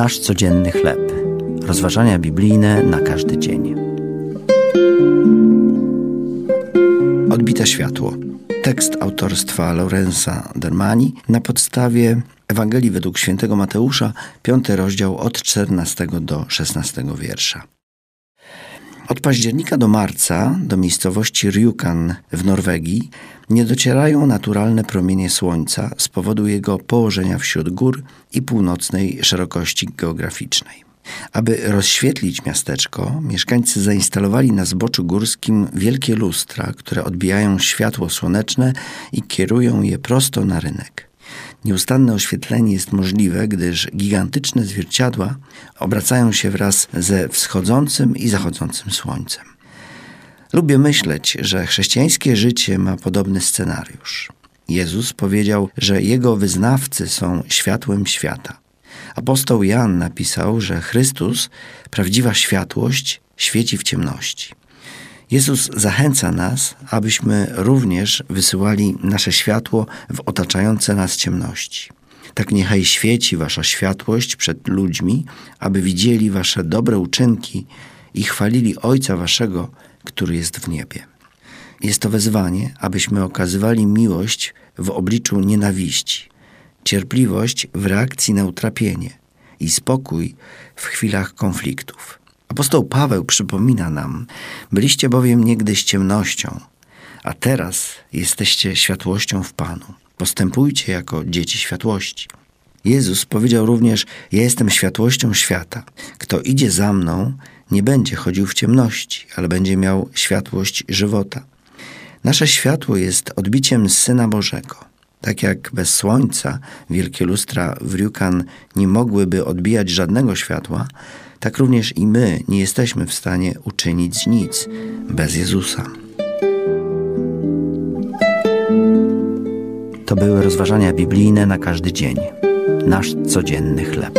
Nasz codzienny chleb. Rozważania biblijne na każdy dzień. Odbite światło. Tekst autorstwa Laurensa Dermani na podstawie Ewangelii według świętego Mateusza, piąty rozdział od 14 do 16 wiersza. Od października do marca do miejscowości Rjukan w Norwegii nie docierają naturalne promienie słońca z powodu jego położenia wśród gór i północnej szerokości geograficznej. Aby rozświetlić miasteczko, mieszkańcy zainstalowali na zboczu górskim wielkie lustra, które odbijają światło słoneczne i kierują je prosto na rynek. Nieustanne oświetlenie jest możliwe, gdyż gigantyczne zwierciadła obracają się wraz ze wschodzącym i zachodzącym słońcem. Lubię myśleć, że chrześcijańskie życie ma podobny scenariusz. Jezus powiedział, że jego wyznawcy są światłem świata. Apostoł Jan napisał, że Chrystus, prawdziwa światłość, świeci w ciemności. Jezus zachęca nas, abyśmy również wysyłali nasze światło w otaczające nas ciemności. Tak niechaj świeci wasza światłość przed ludźmi, aby widzieli wasze dobre uczynki i chwalili Ojca waszego, który jest w niebie. Jest to wezwanie, abyśmy okazywali miłość w obliczu nienawiści, cierpliwość w reakcji na utrapienie i spokój w chwilach konfliktów. Apostoł Paweł przypomina nam: Byliście bowiem niegdyś ciemnością, a teraz jesteście światłością w Panu. Postępujcie jako dzieci światłości. Jezus powiedział również: Ja jestem światłością świata. Kto idzie za mną, nie będzie chodził w ciemności, ale będzie miał światłość żywota. Nasze światło jest odbiciem Syna Bożego. Tak jak bez słońca wielkie lustra w Rjukan nie mogłyby odbijać żadnego światła, tak również i my nie jesteśmy w stanie uczynić nic bez Jezusa. To były rozważania biblijne na każdy dzień, nasz codzienny chleb.